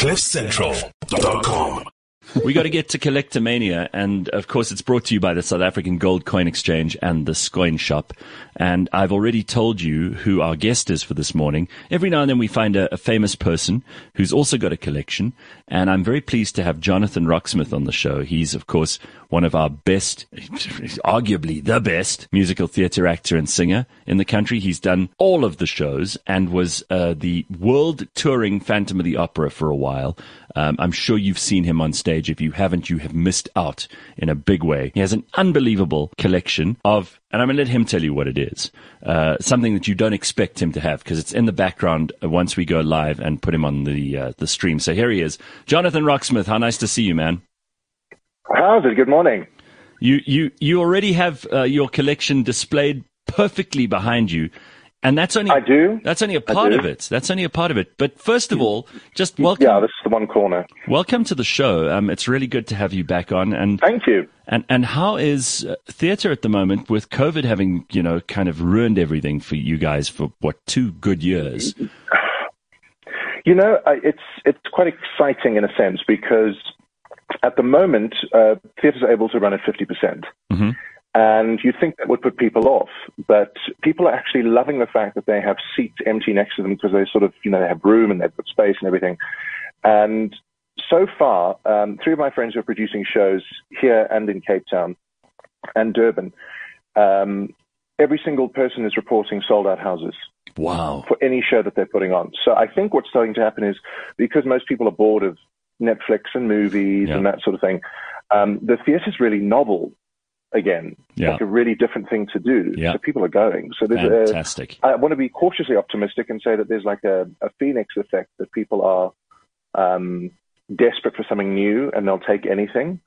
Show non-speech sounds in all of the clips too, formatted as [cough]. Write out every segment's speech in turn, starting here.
CliffCentral.com. we got to get to Collectomania, and of course, it's brought to you by the South African Gold Coin Exchange and the Scoin Shop. And I've already told you who our guest is for this morning. Every now and then we find a, a famous person who's also got a collection, and I'm very pleased to have Jonathan Roxmouth on the show. He's, of course, one of our best, [laughs] arguably the best musical theatre actor and singer in the country. He's done all of the shows and was uh, the world touring Phantom of the Opera for a while. Um, I'm sure you've seen him on stage. If you haven't, you have missed out in a big way. He has an unbelievable collection of, and I'm going to let him tell you what it is. Uh, something that you don't expect him to have because it's in the background once we go live and put him on the uh, the stream. So here he is, Jonathan Roxmouth. How nice to see you, man. How's it? Good morning. You you you already have uh, your collection displayed perfectly behind you. And that's only I do. That's only a part of it. That's only a part of it. But first of all, just welcome. Yeah, this is the one corner. Welcome to the show. Um, it's really good to have you back on. And Thank you. and and how is uh, theatre at the moment with COVID having you know kind of ruined everything for you guys for what two good years? [sighs] You know, it's it's quite exciting in a sense because at the moment uh, theatres are able to run at fifty percent, Mhm. And you'd think that would put people off, but people are actually loving the fact that they have seats empty next to them because they sort of you know they have room and they've got space and everything, and so far, um, three of my friends who are producing shows here and in Cape Town and Durban. Um, every single person is reporting sold out houses. Wow. for any show that they're putting on. So I think what's starting to happen is because most people are bored of Netflix and movies Yeah. and that sort of thing, um, the is really novel again, Yeah. like a really different thing to do. Yeah. So people are going. So there's Fantastic. I want to be cautiously optimistic and say that there's like a, a phoenix effect that people are um, desperate for something new and they'll take anything.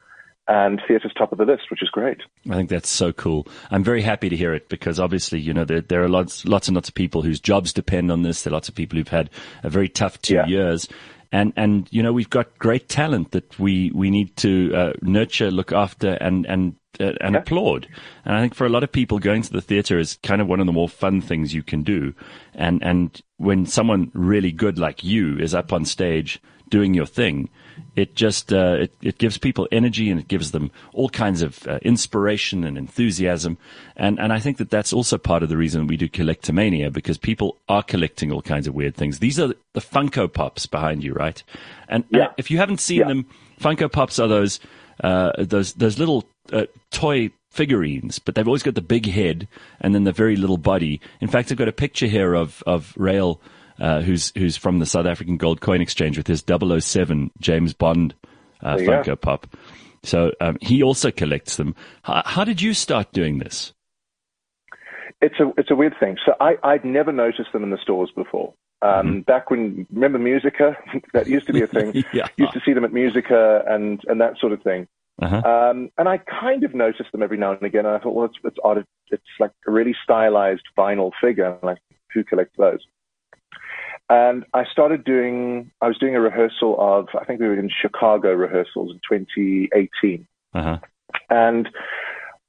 And theatre's top of the list, which is great. I think that's so cool. I'm very happy to hear it because obviously, you know, there, there are lots, lots and lots of people whose jobs depend on this. There are lots of people who've had a very tough two Yeah. years. And, and, you know, we've got great talent that we, we need to uh, nurture, look after and, and, uh, and Yeah. applaud. And I think for a lot of people going to the theater is kind of one of the more fun things you can do. And, and when someone really good like you is up on stage doing your thing, it just uh, it, it gives people energy and it gives them all kinds of uh, inspiration and enthusiasm and and I think that that's also part of the reason we do collectomania because people are collecting all kinds of weird things these are the Funko Pops behind you right and, Yeah. if you haven't seen Yeah. them Funko Pops are those uh, those those little uh, toy figurines, but they've always got the big head and then the very little body. In fact, I've got a picture here of of Rael, uh, who's who's from the South African Gold Coin Exchange with his 007 James Bond uh, Funko go. Pop. So um, he also collects them. How, how did you start doing this? It's a it's a weird thing. So I I'd never noticed them in the stores before. Um, Back when remember Musica, [laughs] that used to be a thing. [laughs] Yeah. Used to see them at Musica and and that sort of thing. Uh-huh. Um, and I kind of noticed them every now and again. And I thought, well, it's it's odd. It's like a really stylized vinyl figure. Like who collects those? And I started doing. I was doing a rehearsal of. I think we were in Chicago rehearsals in 2018 Uh-huh. and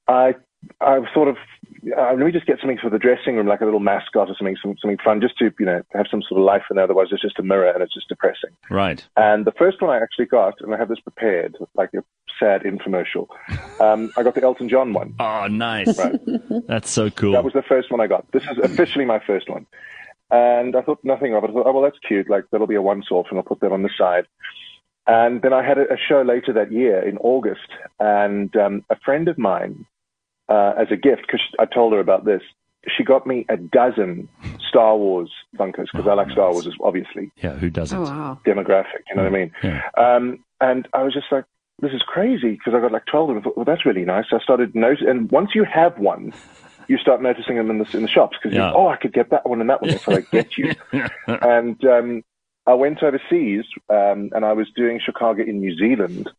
I I sort of uh, let me just get something for the dressing room, like a little mascot or something, some, something fun, just to you know have some sort of life. And otherwise, it's just a mirror and it's just depressing. Right. And the first one I actually got, and I have this prepared, like a sad infomercial. Um, I got the Elton John one. [laughs] Oh, nice. Right. That's so cool. That was the first one I got. This is officially my first one. And I thought nothing of it. I thought, oh, well, that's cute. Like, that'll be a once off, and I'll put that on the side. And then I had a, a show later that year in August, and um, a friend of mine, uh, as a gift, because I told her about this, she got me a dozen Star Wars Funkos, because I like Star Wars, obviously yeah, who doesn't? Oh, wow. demographic. You know what I mean? Yeah. Um, and I was just like, this is crazy because I got like 12 of them. I thought, well, that's really nice. I started noticing, and once you have one, you start noticing them in the, in the shops because Yeah. oh, I could get that one and that one. That's how I [laughs] get you. and um, I went overseas um, and I was doing Chicago in New Zealand.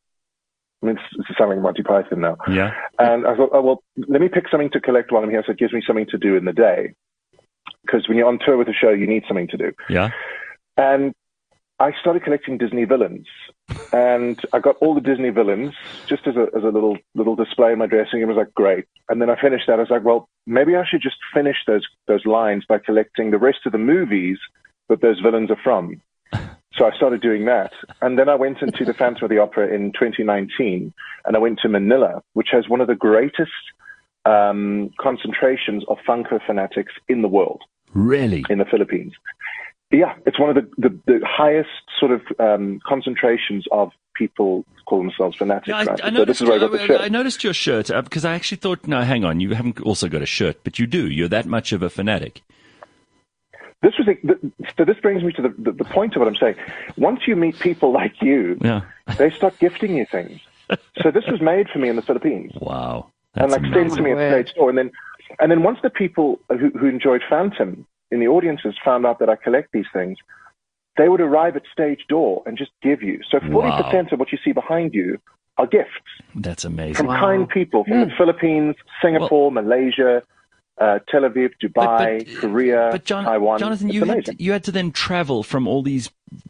I mean, this is sounding Monty Python now. Yeah. And I thought, oh, well, let me pick something to collect while I'm here so it gives me something to do in the day. Because when you're on tour with a show, you need something to do. Yeah. And I started collecting Disney villains, and I got all the Disney villains just as a as a little little display in my dressing room. It was like great. And then I finished that. I was like, well, maybe I should just finish those those lines by collecting the rest of the movies that those villains are from. So I started doing that. And then I went into the Phantom of the Opera in 2019 and I went to Manila, which has one of the greatest um, concentrations of Funko fanatics in the world. Really? In the Philippines. Yeah, it's one of the, the, the highest sort of um, concentrations of people call themselves fanatics. Yeah, I, right? I, So noticed, this is where I I, shirt. I noticed your shirt uh, because I actually thought, no, hang on, you haven't also got a shirt, but you do. You're that much of a fanatic. This was a, th- so. This brings me to the, the, the point of what I'm saying. Once you meet people like you, Yeah. they start gifting you things. So this was made for me in the Philippines, Wow. and like sent to me at Weird. stage store. And then, and then once the people who, who enjoyed Phantom in the audiences found out that I collect these things, they would arrive at stage door and just give you. So 40% of what you see behind you are gifts That's amazing. from Wow. kind people from Hmm. the Philippines, Singapore, Malaysia, uh, Tel Aviv, Dubai, Korea, but John, Taiwan. Jonathan, you had, to, you had to then travel from all these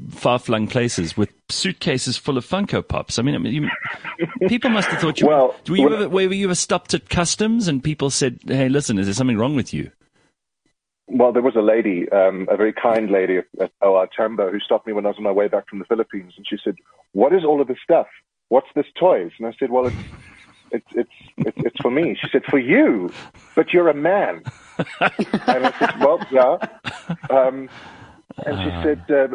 far-flung places with suitcases full of Funko Pops. I mean, I mean you, people must have thought you. Well, were, you when- ever, were you ever stopped at customs and people said, "Hey, listen, is there something wrong with you?" Well, there was a lady, um, a very kind lady at OR Tambo, who stopped me when I was on my way back from the Philippines, and she said, "What is all of this stuff? What's this toys?" And I said, "Well, it's it's it's, it's for me." She said, "For you, but you're a man." [laughs] and I said, "Well, yeah." Um, and she said, uh,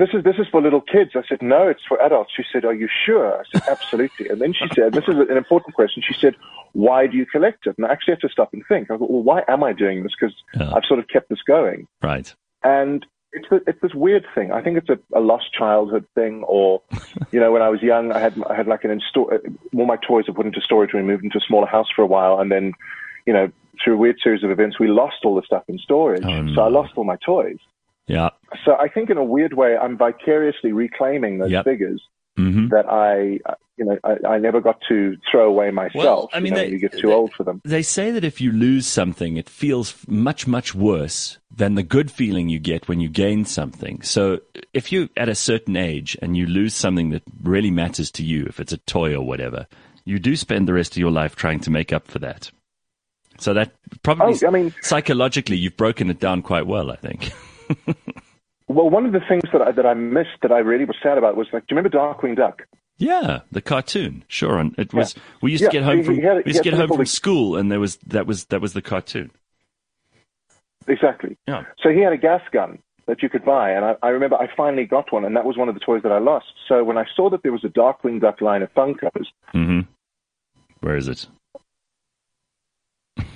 "This is this is for little kids." I said, "No, it's for adults." She said, "Are you sure?" I said, "Absolutely." And then she said, "This is an important question." She said, "Why do you collect it?" And I actually had to stop and think. I thought, "Well, why am I doing this?" Because Yeah. I've sort of kept this going, Right. and it's a, it's this weird thing. I think it's a, a lost childhood thing, or [laughs] you know, when I was young, I had I had like an install. All my toys were put into storage when we moved into a smaller house for a while, and then, you know, through a weird series of events, we lost all the stuff in storage. No. So I lost all my toys. Yeah. So I think in a weird way, I'm vicariously reclaiming those Yep. figures hmm that I, you know, I, I never got to throw away myself. Well, I mean, you, know, they- you get too they- old for them. They say that if you lose something, it feels much, much worse than the good feeling you get when you gain something. So if you're at a certain age and you lose something that really matters to you, if it's a toy or whatever, you do spend the rest of your life trying to make up for that. So that probably, Oh, I mean- psychologically, you've broken it down quite well, I think. [laughs] Well, one of the things that I, that I missed that I really was sad about was like, do you remember Darkwing Duck? Yeah, the cartoon. Sure, and it was. We used Yeah, to get home from had- we used to get home from school, and there was that was that was the cartoon. Exactly. Yeah. So he had a gas gun that you could buy, and I, I remember I finally got one, and that was one of the toys that I lost. So when I saw that there was a Darkwing Duck line of Funkos, hmm Where is it? [laughs]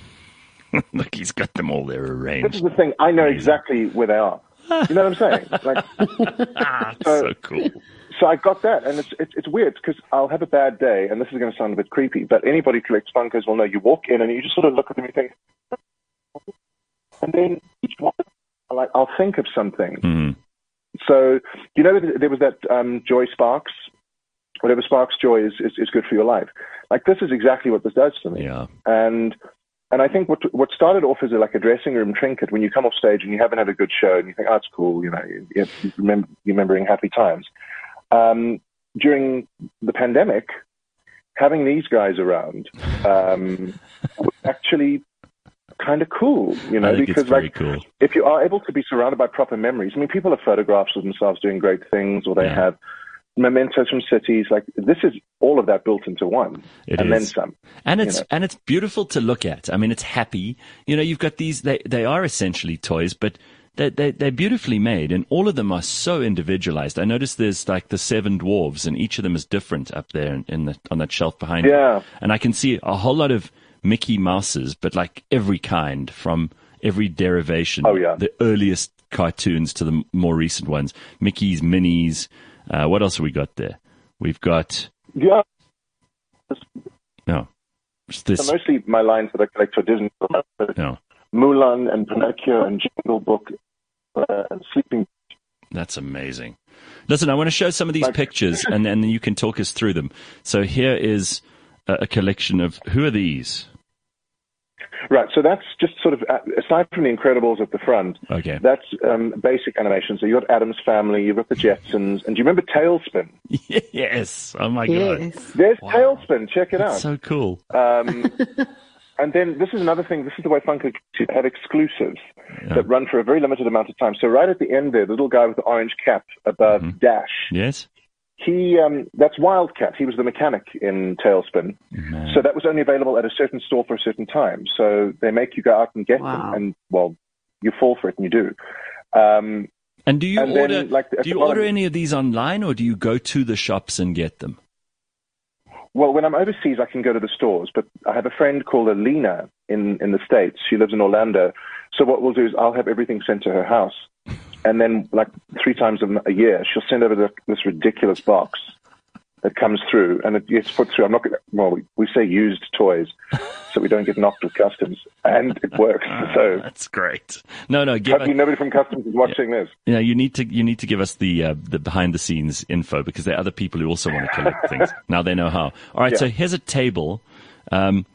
Look, he's got them all there arranged. this is the thing. I know exactly where they are. You know what I'm saying? Like, [laughs] Ah, So- so cool. so I got that, and it's it's, it's weird because I'll have a bad day, and this is going to sound a bit creepy, but anybody who collects Funkos will know. You walk in and you just sort of look at them and think, and then each one, like I'll think of something. Mhm. So you know there was that um, Joy Sparks, whatever sparks joy is, is is good for your life. Like this is exactly what this does for me. Yeah. And and I think what what started off as a, like a dressing room trinket when you come off stage and you haven't had a good show and you think, oh, it's cool, you know, you, you remember remembering happy times. Um, during the pandemic, having these guys around um, was actually kind of cool, you know, because like cool. if you are able to be surrounded by proper memories, I mean, people have photographs of themselves doing great things, or they Yeah. have mementos from cities. Like this is all of that built into one, It and then some. And it's know. and it's beautiful to look at. I mean, it's happy. You know, you've got these. They they are essentially toys, but they they they're beautifully made, and all of them are so individualized. I noticed there's like the seven dwarves, and each of them is different up there in, in the on that shelf behind. Yeah. and I can see a whole lot of Mickey Mouses, but like every kind from every derivation. Oh, yeah. the earliest cartoons to the more recent ones. Mickey's, Minnie's. Uh, what else have we got there? We've got Yeah, no. This so mostly my lines that I collect for Disney, no. Mulan and Pinocchio and Jungle Book, uh, and Sleeping. That's amazing. Listen, I want to show some of these Like- pictures, and then you can talk us through them. So here is a, a collection of who are these? Right, so that's just sort of uh, aside from the Incredibles at the front. Okay. That's um, basic animation. So you've got Addams Family, you've got the Jetsons, and do you remember TaleSpin? [laughs] yes. Oh my god. Yes. There's Wow. TaleSpin. Check it That's out. so cool. Um, [laughs] and then this is another thing. This is the way Funko have exclusives yeah. that run for a very limited amount of time. So right at the end there, the little guy with the orange cap above mm-hmm. Dash. Yes. He um, that's Wildcat. He was the mechanic in TaleSpin. Man. So that was only available at a certain store for a certain time. So they make you go out and get wow. them, and well, you fall for it and you do. Um, and do you and order? Then, like, do you order any of these online, or do you go to the shops and get them? Well, when I'm overseas, I can go to the stores, but I have a friend called Alina in, in the States. She lives in Orlando. So what we'll do is I'll have everything sent to her house. And then, like three times a year, she'll send over the, this ridiculous box that comes through, and it gets put through. I'm not going to, well, we, we say used toys, so we don't get knocked with customs, and it works. so that's great. No, no, give Hopefully, nobody from customs is watching yeah, this. Yeah, you need to you need to give us the uh, the behind the scenes info because there are other people who also want to collect [laughs] things. Now they know how. All right, yeah. so here's a table um,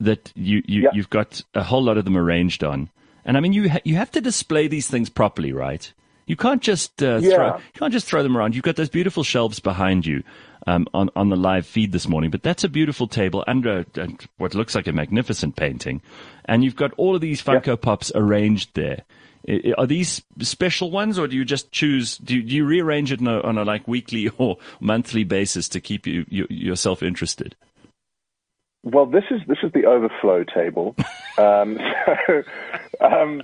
that you you yeah. you've got a whole lot of them arranged on, and I mean you ha- you have to display these things properly, right? You can't just uh, yeah. throw you can't just throw them around. You've got those beautiful shelves behind you um, on on the live feed this morning. But that's a beautiful table a, what looks like a magnificent painting, and you've got all of these Funko yeah. Pops arranged there. Are these special ones, or do you just choose? Do you, do you rearrange it on a, on a, like weekly [laughs] or monthly basis to keep you, you yourself interested? Well, this is this is the overflow table. [laughs] um, [laughs] so, um,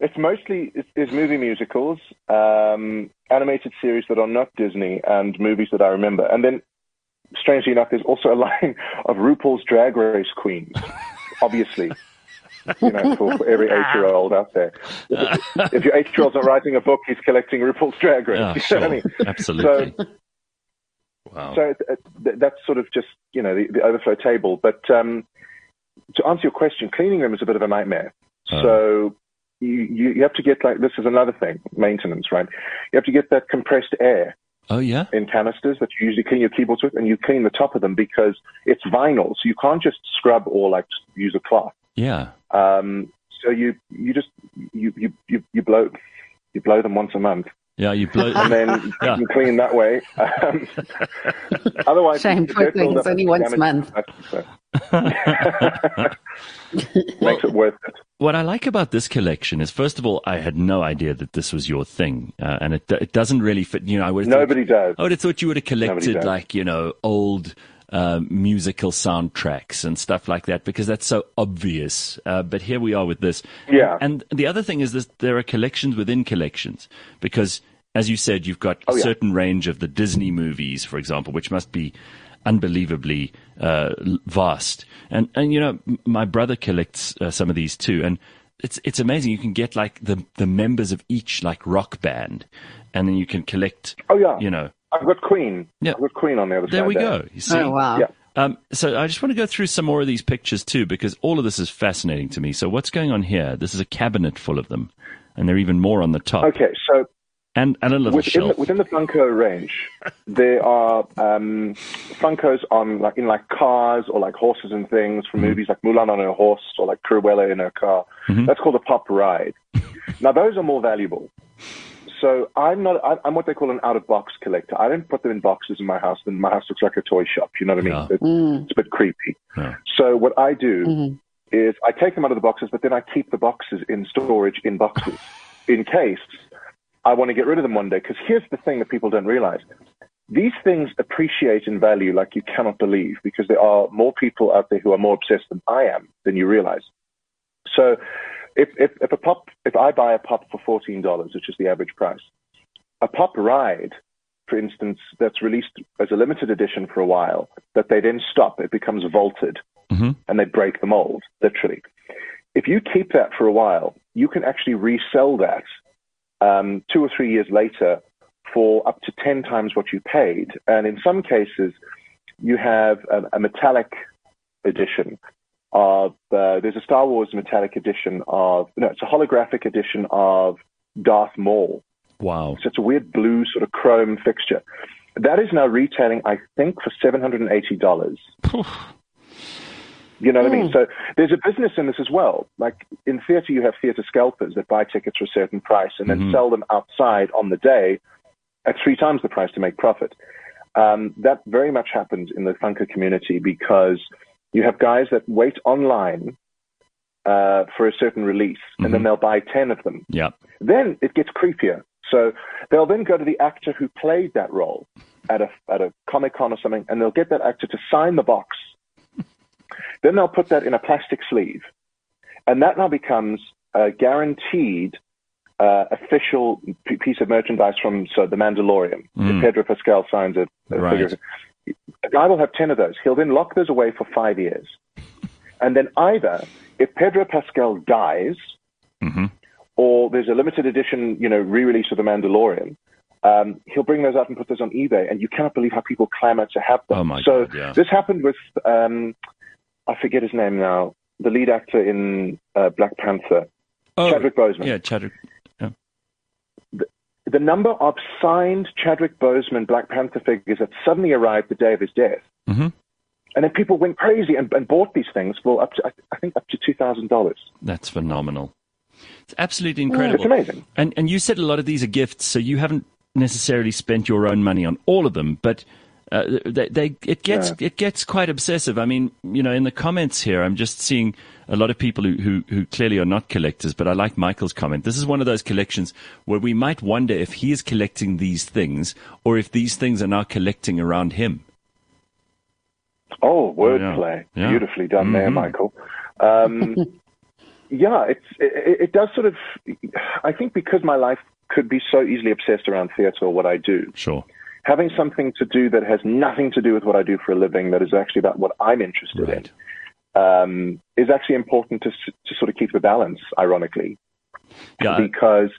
it's mostly it's, it's movie musicals, um, animated series that are not Disney, and movies that I remember. And then, strangely enough, there's also a [laughs] line of RuPaul's Drag Race queens, obviously. you know, for, for every eight-year-old out there. If, if your eight-year-old's not writing a book, he's collecting RuPaul's Drag Race. Oh, [laughs] you sure. I mean? Absolutely. So, wow. So it, it, that's sort of just you know the, the overflow table. But um, to answer your question, cleaning them is a bit of a nightmare. Oh. So you, you, you have to get like this is another thing maintenance right? You have to get that compressed air oh yeah? in canisters that you usually clean your keyboards with and you clean the top of them because it's vinyl so you can't just scrub or like use a cloth. Yeah. Um so you you just you you you, you blow you blow them once a month yeah, you blow, and then [laughs] yeah. you clean that way. Um, [laughs] otherwise, shame. Poor thing. It's only once a month. [laughs] Makes it worth it. What I like about this collection is, first of all, I had no idea that this was your thing, uh, and it it doesn't really fit. You know, I would nobody thought, does. I would have thought you would have collected like you know old. Uh, musical soundtracks and stuff like that because that's so obvious. Uh, but here we are with this. Yeah. And, the other thing is that there are collections within collections because, as you said, you've got oh, a certain yeah. range of the Disney movies, for example, which must be unbelievably uh, vast. And and you know, my brother collects uh, some of these too, and it's it's amazing. You can get like the the members of each like rock band, and then you can collect. Oh yeah, you know. I've got Queen. Yeah. I've got Queen on the other there side. We there we go. You see? Oh wow. Yeah. Um, so I just want to go through some more of these pictures too, because all of this is fascinating to me. So what's going on here? This is a cabinet full of them, and there are even more on the top. Okay, so and, and a little within shelf. The, within the Funko range, there are um, Funkos on like in like cars or like horses and things from mm-hmm. movies like Mulan on her horse or like Cruella in her car. Mm-hmm. That's called a pop ride. [laughs] now those are more valuable. So I'm not. I'm what they call an out of box collector. I don't put them in boxes in my house. Then my house looks like a toy shop. You know what I mean? Yeah. It's, mm. it's, a bit creepy. Yeah. So what I do mm-hmm. is I take them out of the boxes, but then I keep the boxes in storage in boxes [laughs] in case I want to get rid of them one day. Because here's the thing that people don't realize. These things appreciate in value like you cannot believe because there are more people out there who are more obsessed than I am than you realize. So if, if, if a pop, if I buy a pop for $14, which is the average price, a pop ride, for instance, that's released as a limited edition for a while, that they then stop, it becomes vaulted mm-hmm. and they break the mold, literally. If you keep that for a while, you can actually resell that um, two or three years later for up to 10 times what you paid. And in some cases, you have a, a metallic edition of, uh, there's a Star Wars metallic edition of, no, it's a holographic edition of Darth Maul. Wow. So it's a weird blue sort of chrome fixture. That is now retailing, I think, for $780. You know what mm. I mean? Hmm. So there's a business in this as well. Like in theater, you have theater scalpers that buy tickets for a certain price and then mm-hmm. sell them outside on the day at three times the price to make profit. Um, that very much happens in the Funko community because you have guys that wait online uh, for a certain release, and mm-hmm. then they'll buy 10 of them. Yeah. Then it gets creepier. So they'll then go to the actor who played that role at a, at a Comic Con or something, and they'll get that actor to sign the box. [laughs] then they'll put that in a plastic sleeve. And that now becomes a guaranteed uh, official p- piece of merchandise from so The Mandalorian. Mm. Pedro Pascal signs it, right. A guy will have 10 of those. He'll then lock those away for five years. And then either if Pedro Pascal dies, mm-hmm. or there's a limited edition, you know, re-release of The Mandalorian, um, he'll bring those out and put those on eBay, and you cannot believe how people clamor to have them. Oh my so God, yeah. this happened with, um, I forget his name now, the lead actor in uh, Black Panther, oh, Chadwick Boseman. Yeah, Chadwick. The, number of signed Chadwick Boseman Black Panther figures that suddenly arrived the day of his death. Mm-hmm. And then people went crazy and, and bought these things for up to, I think, up to two thousand dollars. That's phenomenal. It's absolutely incredible. Yeah, it's amazing. And and you said a lot of these are gifts, so you haven't necessarily spent your own money on all of them, but uh, they, they, it gets yeah. it gets quite obsessive. I mean, you know, in the comments here, I'm just seeing a lot of people who, who, who clearly are not collectors. But I like Michael's comment. This is one of those collections where we might wonder if he is collecting these things or if these things are now collecting around him. Oh, wordplay. Yeah. Yeah. Beautifully done mm-hmm. there, Michael. Um, [laughs] yeah, it's, it, it, does sort of, I think because my life could be so easily obsessed around theater or what I do. Sure. Having something to do that has nothing to do with what I do for a living, that is actually about what I'm interested right. in, um, is actually important to, to sort of keep the balance, ironically. Yeah. Because,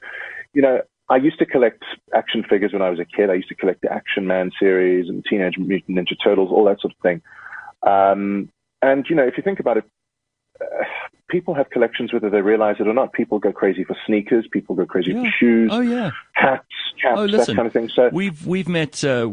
you know, I used to collect action figures when I was a kid. I used to collect the Action Man series and Teenage Mutant Ninja Turtles, all that sort of thing. Um, and, you know, if you think about it, uh, [sighs] people have collections whether they realize it or not. People go crazy for sneakers. People go crazy yeah. for shoes. Oh yeah, hats, caps, oh, listen, that kind of thing. So we've we've met uh,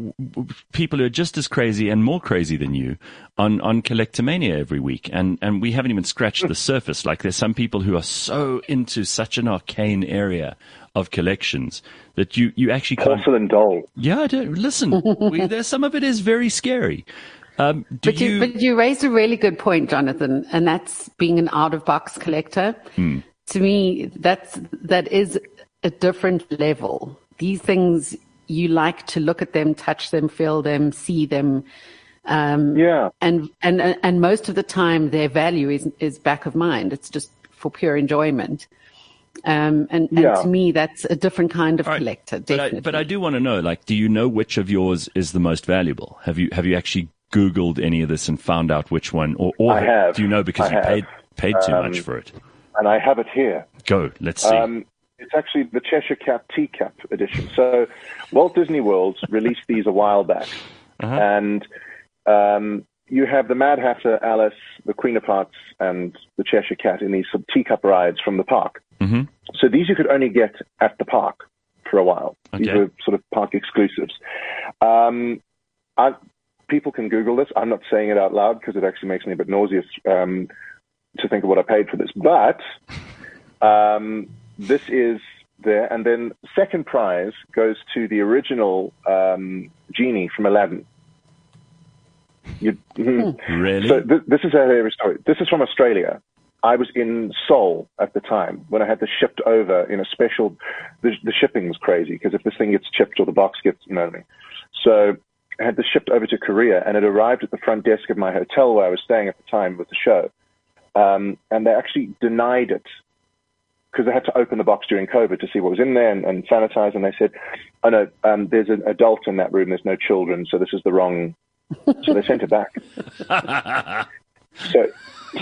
people who are just as crazy and more crazy than you on on Collectomania every week, and and we haven't even scratched the surface. Like there's some people who are so into such an arcane area of collections that you you actually can't. Porcelain doll. Yeah, listen, we, there's some of it is very scary. Um, but you, you, but you raised a really good point, Jonathan, and that's being an out of box collector. Hmm. To me, that's that is a different level. These things you like to look at them, touch them, feel them, see them. Um, yeah. And, and, and most of the time their value is, is back of mind. It's just for pure enjoyment. Um, and, and yeah. to me, that's a different kind of right. collector. Definitely. But I, but I do want to know, like, do you know which of yours is the most valuable? Have you, have you actually Googled any of this and found out which one, or, or have. do you know because I you have. paid paid too um, much for it? And I have it here. Go, let's see. Um, it's actually the Cheshire Cat teacup edition. So Walt Disney World [laughs] released these a while back, uh-huh. and um, you have the Mad Hatter, Alice, the Queen of Hearts, and the Cheshire Cat in these sort of teacup rides from the park. Mm-hmm. So these you could only get at the park for a while. Okay. These were sort of park exclusives. Um, I, people can Google this. I'm not saying it out loud because it actually makes me a bit nauseous um, to think of what I paid for this. But um, this is there. And then second prize goes to the original um, genie from Aladdin. You, mm-hmm. Really? So th- this is a hilarious story. This is from Australia. I was in Seoul at the time when I had this shipped over in a special. The, the shipping was crazy because if this thing gets chipped or the box gets, you know what I mean. So had the shipped over to Korea, and it arrived at the front desk of my hotel where I was staying at the time with the show. Um, and they actually denied it because they had to open the box during COVID to see what was in there and, and sanitize. And they said, "Oh no, um, there's an adult in that room. There's no children, so this is the wrong." [laughs] So they sent it back. [laughs] so,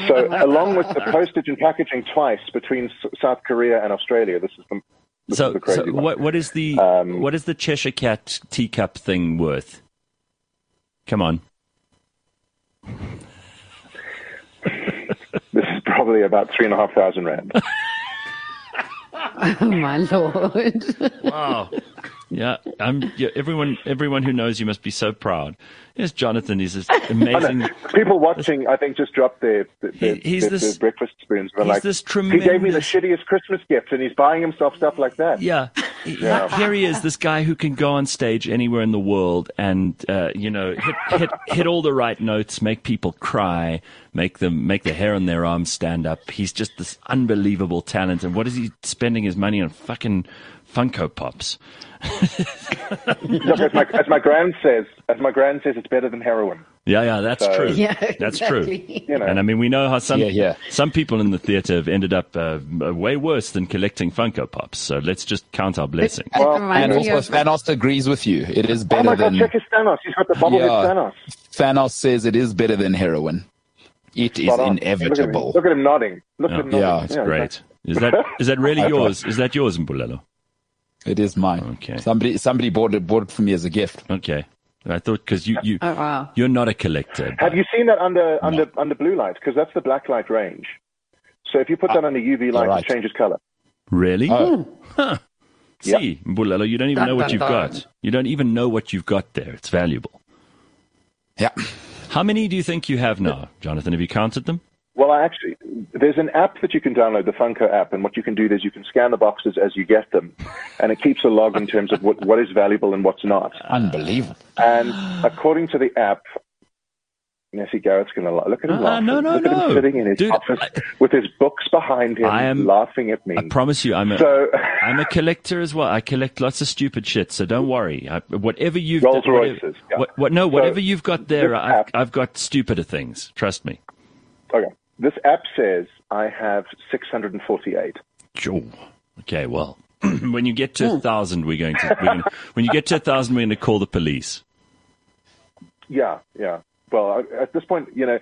so along with the postage and packaging twice between S- South Korea and Australia, this is the this so, is the so what what is the um, what is the Cheshire Cat teacup thing worth? Come on. [laughs] this is probably about three and a half thousand rand. [laughs] oh my lord! wow. Yeah, I'm, yeah, everyone, everyone who knows you must be so proud. Yes, Jonathan is this amazing. People watching, I think, just dropped their, their, he, he's their, this, their breakfast spoons. He's like, this tremendous. He gave me the shittiest Christmas gift, and he's buying himself stuff like that. Yeah, yeah. Here he is, this guy who can go on stage anywhere in the world and uh, you know hit, hit hit all the right notes, make people cry, make them make the hair on their arms stand up. He's just this unbelievable talent. And what is he spending his money on? Fucking Funko Pops. Look, as my, as my grand says, as my grand says, it's better than heroin. Yeah, yeah, that's so, true. Yeah, that's exactly. true. You know. And I mean, we know how some yeah, yeah. some people in the theatre have ended up uh, way worse than collecting Funko Pops. So let's just count our blessings. Well, and also, of... Thanos agrees with you. It is better oh my God, than. Check his Thanos. He's got the bobblehead yeah, Thanos. Thanos says it is better than heroin. It is inevitable. Look at, Look at, him nodding. Look yeah. at him nodding. Yeah, it's yeah, great. Is that is that [laughs] really yours? Is that yours, Mbulelo? It is mine. Okay. Somebody somebody bought it bought it for me as a gift. Okay. I thought because you you oh, wow. you're not a collector. Have you seen that under no. under under blue light? Because that's the black light range. So if you put that ah. under UV light, right. it changes color. Really? Oh. Hmm. Huh. See, yep. Mbulelo, you don't even dun, know what dun, you've dun. got. You don't even know what you've got there. It's valuable. Yeah. How many do you think you have now, Jonathan? Have you counted them? Well, actually, there's an app that you can download, the Funko app, and what you can do is you can scan the boxes as you get them, and it keeps a log in terms of what, what is valuable and what's not. Unbelievable. And according to the app, Nessie Garrett's going to look at him uh, laughing. No, no, look no. at him sitting in his Dude, office I, with his books behind him, I am, laughing at me. I promise you, I'm a, so, [laughs] I'm a collector as well. I collect lots of stupid shit, so don't worry. I, whatever you've Rolls Royces. Yeah. What, what, no, whatever you've got there, I've, I've got stupider things. Trust me. Okay. This app says I have 648. Sure. Okay, well, [clears throat] hmm. [laughs] when you get to a thousand, we're going to. We're going to when you get to a thousand, we're going to call the police. Yeah, yeah. Well, at this point, you know,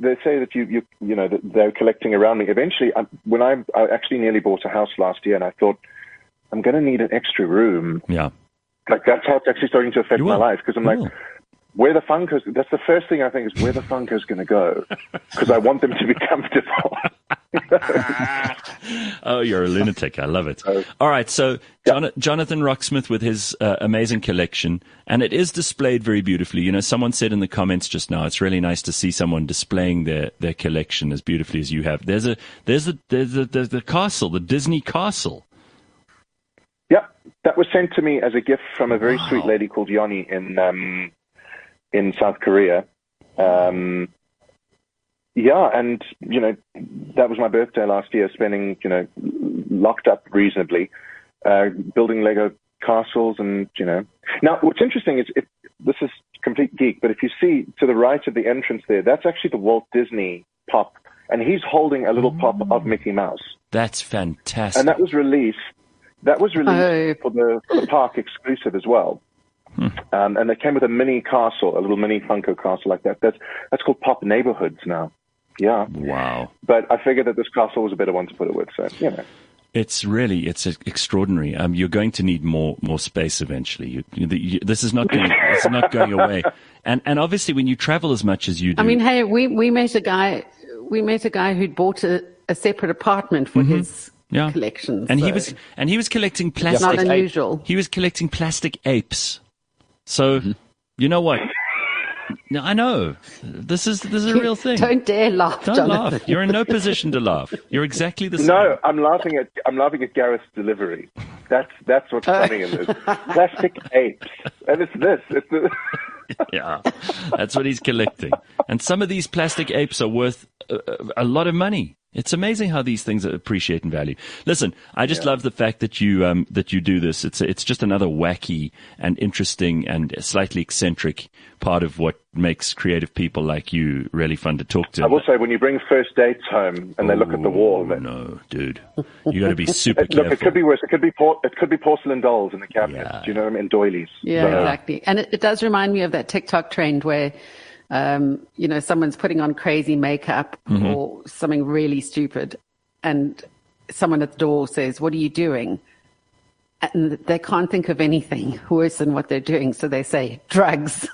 they say that you, you, you know, that they're collecting around me. Eventually, I, when I, I actually nearly bought a house last year, and I thought I'm going to need an extra room. Yeah. Like that's how it's actually starting to affect my life because I'm you like, will where the Funko's, that's the first thing I think is where the Funko's going to go [laughs] because I want them to be comfortable. [laughs] oh, you're a lunatic. I love it. All right. So John, Jonathan Roxmouth with his uh, amazing collection and it is displayed very beautifully. You know, someone said in the comments just now, it's really nice to see someone displaying their, their collection as beautifully as you have. There's a, there's a, there's a, there's the castle, the Disney castle. Yeah. That was sent to me as a gift from a very wow. sweet lady called Yoni in, um, in South Korea. Um, yeah, and you know that was my birthday last year, spending you know locked up reasonably, uh, building Lego castles, and you know. Now, what's interesting is if, this is complete geek, but if you see to the right of the entrance there, that's actually the Walt Disney pop, and he's holding a little pop of Mickey Mouse. That's fantastic. And that was released. That was released oh. for the, for the park [laughs] exclusive as well. Hmm. Um, and they came with a mini castle, a little mini Funko castle like that. That's that's called Pop Neighborhoods now. Yeah. Wow. But I figured that this castle was a better one to put it with. So you know. It's really it's extraordinary. Um, you're going to need more more space eventually. You, you, you, this is not going [laughs] it's not going away. And and obviously when you travel as much as you do. I mean, hey, we we met a guy we met a guy who'd bought a, a separate apartment for mm-hmm. his yeah. collection. And so. he was and he was collecting plastic. Not unusual. He was collecting plastic apes. So, mm-hmm. you know what? No, I know. This is this is a real thing. Don't dare laugh. Don't Jonathan. laugh. You're in no position to laugh. You're exactly the same. No, I'm laughing at I'm laughing at Gareth's delivery. That's that's what's funny in this. Plastic apes, and it's this. It's the [laughs] yeah, that's what he's collecting. And some of these plastic apes are worth a, a lot of money. It's amazing how these things appreciate in value. Listen, I just yeah. love the fact that you um, that you do this. It's it's just another wacky and interesting and slightly eccentric part of what makes creative people like you really fun to talk to. I will say, when you bring first dates home and they look at the wall, then... no, dude, you got to be [laughs] super it, careful. Look, it could be worse. It could be por- it could be porcelain dolls in the cabinet. Yeah. Do you know what I mean? Doilies. Yeah, so. exactly. And it, it does remind me of that TikTok trend where um, you know, someone's putting on crazy makeup mm-hmm. or something really stupid, and someone at the door says, What are you doing? And they can't think of anything [laughs] worse than what they're doing, so they say, Drugs.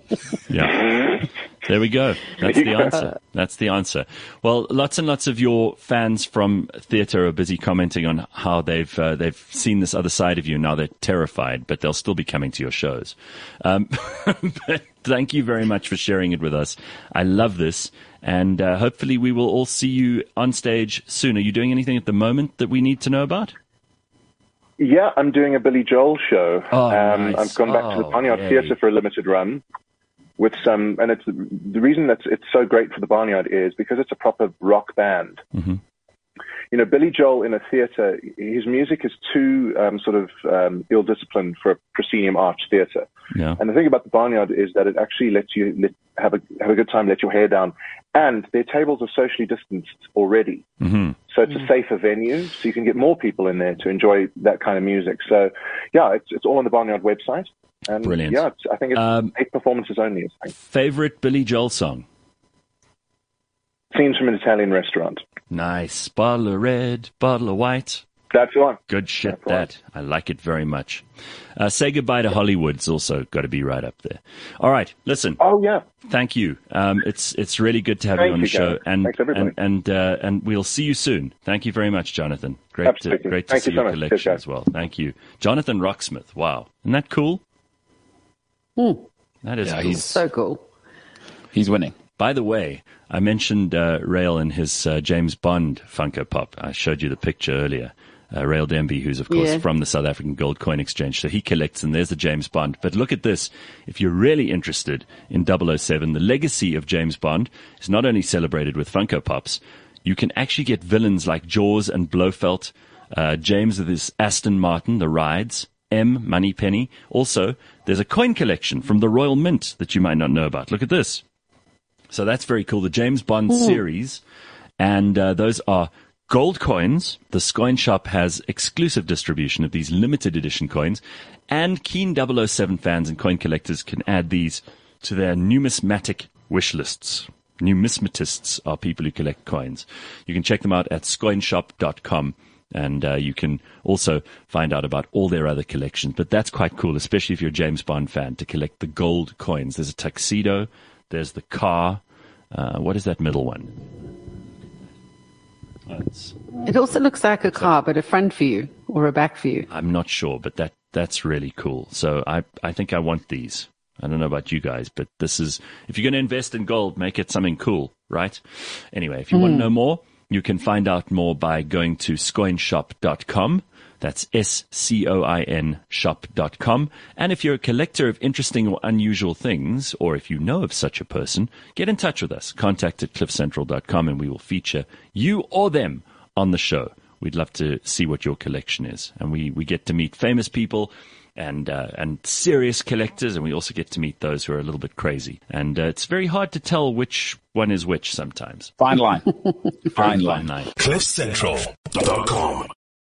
[laughs] yeah. [laughs] There we go. [laughs] That's the answer. That's the answer. Well, lots and lots of your fans from theatre are busy commenting on how they've uh, they've seen this other side of you. Now they're terrified, but they'll still be coming to your shows. Um, [laughs] but thank you very much for sharing it with us. I love this, and uh, hopefully we will all see you on stage soon. Are you doing anything at the moment that we need to know about? Yeah, I'm doing a Billy Joel show. Oh, um, nice. I've gone back to the Oh, Barnyard yay. Theatre for a limited run with some, and it's the reason that it's so great for the Barnyard is because it's a proper rock band. Mm-hmm. You know, Billy Joel in a theatre, his music is too um, sort of um, ill-disciplined for a proscenium arch theatre. Yeah. And the thing about the Barnyard is that it actually lets you let, have a have a good time, let your hair down, and their tables are socially distanced already. hmm So it's a safer venue, so you can get more people in there to enjoy that kind of music. So, yeah, it's it's all on the Barnyard website. And Brilliant. Yeah, I think it's Um, eight performances only. Favorite Billy Joel song? Scenes from an Italian restaurant. Nice. Bottle of red, bottle of white. That's one. Good shit, That's right. that. I like it very much. Uh, Say Goodbye to Hollywood's also got to be right up there. All right, listen. Oh yeah, Thank you. Um, it's it's really good to have Thank you on the show, and Thanks, everybody. and and uh, and we'll see you soon. Thank you very much, Jonathan. Great to Absolutely. great to Thank see you your. Cheers, collection as well. Thank you, Jonathan Roxmouth. Wow, isn't that cool? That is Yeah, cool. he's So cool. he's winning. By the way, I mentioned uh, Rael and his uh, James Bond Funko Pop. I showed you the picture earlier. Uh, Rael Demby, who's of course Yeah. from the South African Gold Coin Exchange, so he collects, and there's the James Bond. But look at this. If you're really interested in 007, the legacy of James Bond is not only celebrated with Funko Pops, you can actually get villains like Jaws and Blofeld, uh, James with his Aston Martin, the rides, M, Moneypenny. Also, there's a coin collection from the Royal Mint that you might not know about. Look at this. So that's very cool. The James Bond series, and uh, those are gold coins. The Coin Shop has exclusive distribution of these limited edition coins, and keen 007 fans and coin collectors can add these to their numismatic wish lists. Numismatists are people who collect coins. You can check them out at scoinshop.com. And uh, you can also find out about all their other collections. But that's quite cool, especially if you're a James Bond fan, to collect the gold coins. There's a tuxedo, there's the car. Uh, what is that middle one? That's, It also looks like a car, but a front view or a back view. I'm not sure, but that that's really cool. So I I think I want these. I don't know about you guys, but this is if you're going to invest in gold, make it something cool, right? Anyway, if you want to know more, you can find out more by going to scoinshop.com. That's S C O I N shop.com. And if you're a collector of interesting or unusual things, or if you know of such a person, get in touch with us. Contact at cliffcentral.com and we will feature you or them on the show. We'd love to see what your collection is. And we, we get to meet famous people and, uh, and serious collectors, and we also get to meet those who are a little bit crazy. And uh, it's very hard to tell which one is which sometimes. Fine line. [laughs] Fine line. Fine line. CliffCentral.com.